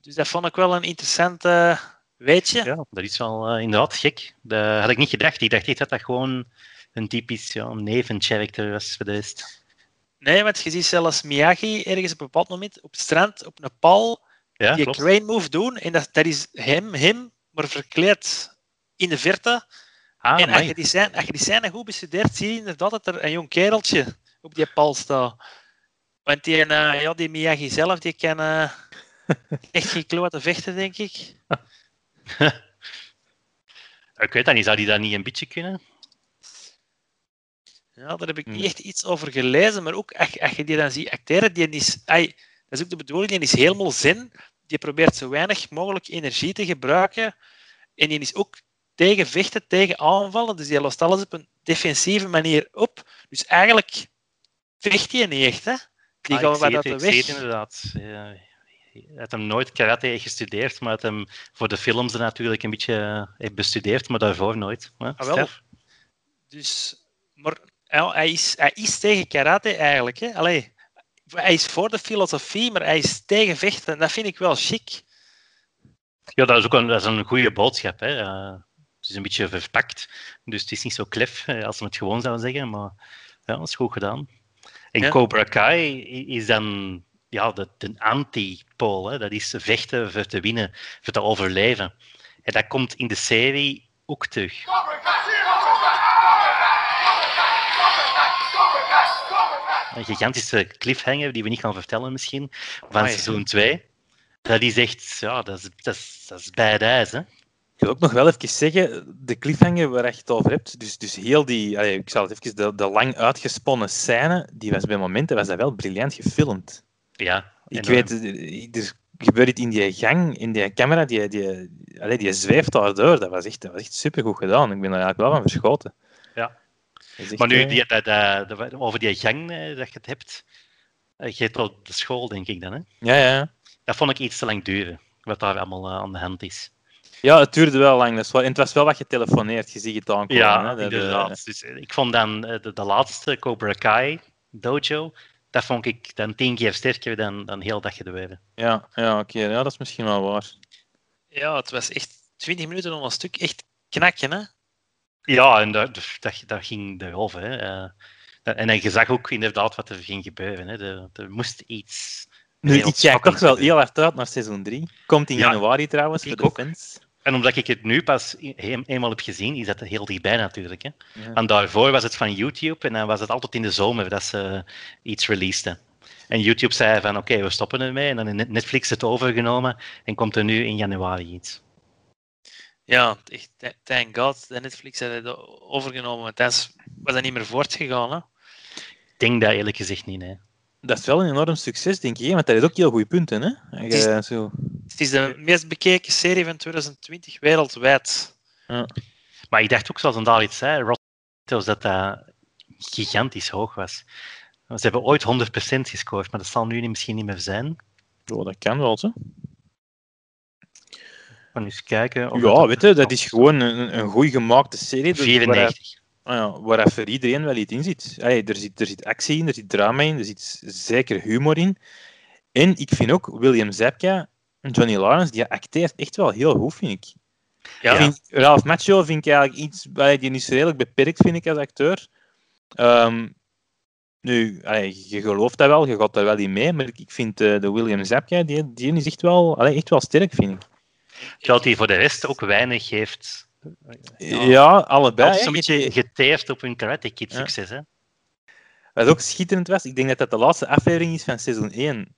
Dus dat vond ik wel een interessant eh, weetje. Ja, dat is wel inderdaad gek. Dat had ik niet gedacht. Ik dacht echt dat dat gewoon een typisch ja, nevencharacter was voor de rest. Nee, want je ziet zelfs Miyagi ergens op een bepaald moment op het strand, op een paal, Ja, die klopt. crane move doen. En dat, dat is hem, hem, maar verkleed in de verte. Ah, en als je, die scène, als je die scène goed bestudeert, zie je inderdaad dat er een jong kereltje op die paal staat. Want die, eh, ja, die Miyagi zelf, die kan eh, echt geen klote vechten, denk ik. [laughs] Ik weet dat niet. Zou die dat niet een beetje kunnen? Ja, daar heb ik niet echt iets over gelezen, maar ook als, als je die dan ziet acteren, die is, ai, dat is ook de bedoeling, die is helemaal zen. Die probeert zo weinig mogelijk energie te gebruiken. En die is ook tegen vechten, tegen aanvallen, dus die lost alles op een defensieve manier op. Dus eigenlijk vecht hij niet echt, hè. Die Ah, gaan ik uit het, de ik weg. het inderdaad. Ja, hij had hem nooit karate gestudeerd, maar had hem voor de films er natuurlijk een beetje eh, heeft bestudeerd, maar daarvoor nooit. Hè? Ah, wel. Dus, maar hij, is, hij is tegen karate eigenlijk. Hè? Allee, hij is voor de filosofie, maar hij is tegen vechten. En dat vind ik wel chic. Ja, dat is ook een, dat is een goede boodschap. Hè. Eh, het is een beetje verpakt, dus het is niet zo klef eh, als we het gewoon zouden zeggen, maar ja, dat is goed gedaan. En Ja. Cobra Kai is dan ja, de, de anti-pool. hè. Dat is vechten voor te winnen, voor te overleven. En dat komt in de serie ook terug. Een gigantische cliffhanger die we niet gaan vertellen misschien, van Amai. seizoen 2. Dat is echt, ja, dat is, dat is, dat is badass, hè. Ik wil ook nog wel even zeggen, de cliffhanger waar je het over hebt, dus, dus heel die, allee, ik zal het even, de, de lang uitgesponnen scène, die was bij momenten was dat wel briljant gefilmd. Ja, Ik enorm. weet, er gebeurt iets in die gang, in die camera, die, die, allee, die zweeft daardoor. Dat was echt, dat was echt supergoed gedaan. Ik ben er eigenlijk wel van verschoten. Ja. Maar nu, eh, die, dat, dat, dat- over die gang eh, dat je het hebt, eh, je hebt wel de school, denk ik dan. Hè? Ja, ja. Dat vond ik iets te lang duren, wat daar allemaal aan de hand is. Ja, het duurde wel lang. Wel, en het was wel wat getelefoneerd, je ziet het aankomen. ja, hè, dat, inderdaad. Dus, ik vond dan de, de laatste Cobra Kai dojo, dat vond ik dan tien keer sterker dan, dan heel dat gedweven. ja, ja oké. Ja, dat is misschien wel waar. Ja, het was echt 20 minuten om een stuk. Echt knakken, hè? Ja, en dat, dat, dat ging erover. Hè. Eh, en je zag ook inderdaad wat er ging gebeuren. Hè. Er, er moest iets. Nu, ik kijk toch wel heel hard uit naar seizoen 3. Komt in Ja, januari trouwens, voor de ook. fans. En omdat ik het nu pas een- eenmaal heb gezien, is dat heel dichtbij natuurlijk. Hè. Ja. En daarvoor was het van YouTube en dan was het altijd in de zomer dat ze iets releaseden. En YouTube zei van oké, we stoppen ermee. En dan heeft Netflix het overgenomen en komt er nu in januari iets. Ja, echt, th- thank god. De Netflix had het overgenomen, want dat is- was dat niet meer voortgegaan, hè? Ik denk dat eerlijk gezegd niet. Nee. Dat is wel een enorm succes, denk ik. hè, Want dat is ook heel goede punten. Hè? Het is- zo. Het is de meest bekeken serie van 2020 wereldwijd. Maar ik dacht ook, zoals een daar iets zei, Rotten dat dat gigantisch hoog was. Ze hebben ooit 100% gescoord, maar dat zal nu niet- misschien niet meer zijn. Oh, dat kan wel, zo. Eens kijken. of Ja, dat- weet je, dat is gewoon een, een goed gemaakte serie. dus waar, 94. ah ja, waar voor iedereen wel iets in zit. Allee, er zit. Er zit actie in, er zit drama in, er zit zeker humor in. En ik vind ook William Zabka en Johnny Lawrence, die acteert echt wel heel goed, vind ik. Ja, Ik Vind, Ralph Macchio vind ik eigenlijk iets, allee, die is redelijk beperkt, vind ik, als acteur. Ehm, nu, allee, je gelooft dat wel, je gaat daar wel in mee, maar ik, vind eh, de William Zabka, die, die is echt wel, allee, echt wel sterk, vind ik. Terwijl hij voor de rest ook weinig heeft. Ja, allebei. Dat is een Je- beetje geteerd op hun Karate Kid Ja. succes. Hè? Wat ook schitterend was, ik denk dat dat de laatste aflevering is van seizoen 1.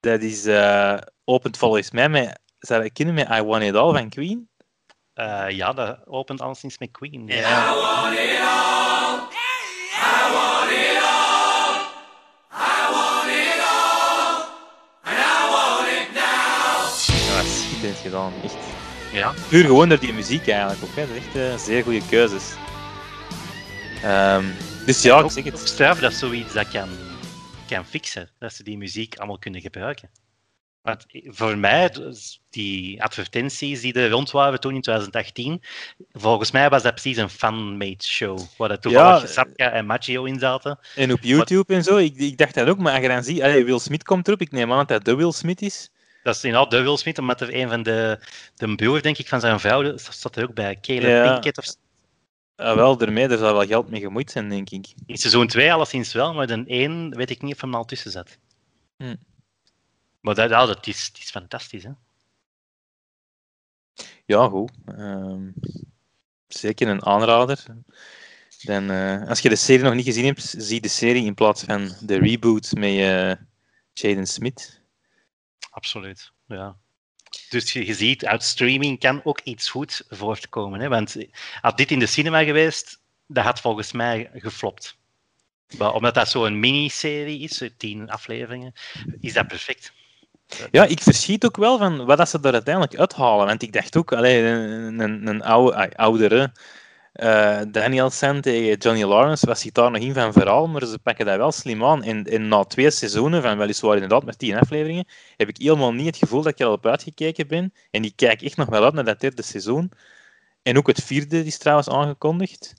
Dat is, eh opent volgens mij met, zou ik kennen met I Want It All van Queen. Eh, ja, dat opent alleszins met Queen. Ja. Gedaan, echt. Ja. Puur gewoon door die muziek eigenlijk ook, hè. Dat is echt eh, zeer goede keuzes. Ehm, dus ja, ik zeg het. straf dat zoiets dat kan, kan fixen. Dat ze die muziek allemaal kunnen gebruiken. Want voor mij, die advertenties die er rond waren toen in 2018, volgens mij was dat precies een fan-made show. Waar dat toevallig Ja, Sapka en Maggio in zaten. En op YouTube en zo, ik, ik dacht dat ook, maar als je dan ziet, allee, Will Smith komt erop, ik neem aan dat dat de Will Smith is. Dat is inderdaad de Will Smith, omdat er een van de, de broer, denk ik, van zijn vrouw, dat staat er ook bij, Caleb Ja. Pinkett. Of, Ah, wel, daarmee, er zal wel geld mee gemoeid zijn, denk ik. in seizoen 2 alleszins wel, maar de 1 weet ik niet of hem al tussen zat. Hm. Maar dat, ja, dat is, het is fantastisch, hè? Ja, goed. Ehm, zeker een aanrader. Dan, eh, als je de serie nog niet gezien hebt, zie de serie in plaats van de reboot met eh Jaden Smith. Absoluut, ja. Dus je, ziet, uit streaming kan ook iets goed voortkomen. Hè? Want had dit in de cinema geweest, dat had volgens mij geflopt. Maar omdat dat zo'n miniserie is, eh, tien afleveringen, is dat perfect. Ja, ik verschiet ook wel van wat ze er uiteindelijk uithalen. Want ik dacht ook, allee, een, een, een oude, oudere eh Daniel San tegen Johnny Lawrence was zich daar nog in van verhaal, maar ze pakken dat wel slim aan. En, en na twee seizoenen, van weliswaar inderdaad met tien afleveringen, heb ik helemaal niet het gevoel dat ik er al op uitgekeken ben. En ik kijk echt nog wel uit naar dat derde seizoen. En ook het vierde is trouwens aangekondigd.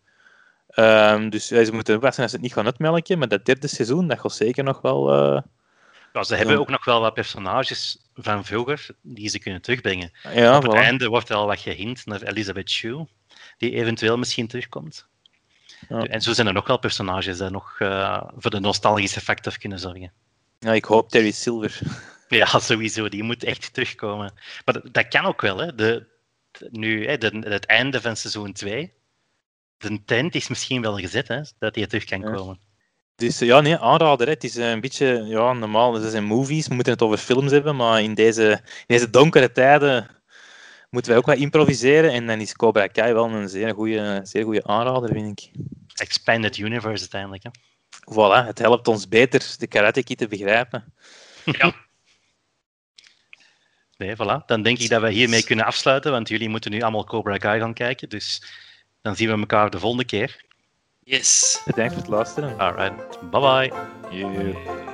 Ehm, dus ze moeten oppassen als ze het niet gaan uitmelken, maar dat derde seizoen, dat gaat zeker nog wel... eh, Ja, ze hebben ook nog wel wat personages van vroeger die ze kunnen terugbrengen. ja, Op het voilà. einde wordt er al wat gehint naar Elizabeth Shue, die eventueel misschien terugkomt. Ja. En zo zijn er nog wel personages die nog eh, voor de nostalgische factor kunnen zorgen. ja, ik hoop Terry Silver. [laughs] Ja, sowieso. Die moet echt terugkomen. Maar dat, dat kan ook wel. Hè. De, nu, hè, de, het einde van seizoen 2. De tent is misschien wel gezet, hè, dat hij terug kan Ja. komen. Dus ja, nee, aanrader. Hè. Het is eh, een beetje, ja, normaal, het zijn movies, we moeten het over films hebben, maar in deze, in deze donkere tijden moeten wij ook wat improviseren. En dan is Cobra Kai wel een zeer goede zeer goede aanrader, vind ik. Expanded Universe uiteindelijk. Hè. Voilà, het helpt ons beter de Karate Kid te begrijpen. Nee, voilà. Dan denk ik dat we hiermee kunnen afsluiten, want jullie moeten nu allemaal Cobra Kai gaan kijken. Dus dan zien we elkaar de volgende keer. Yes. Bedankt voor het luisteren. Alright, bye bye. Yeah.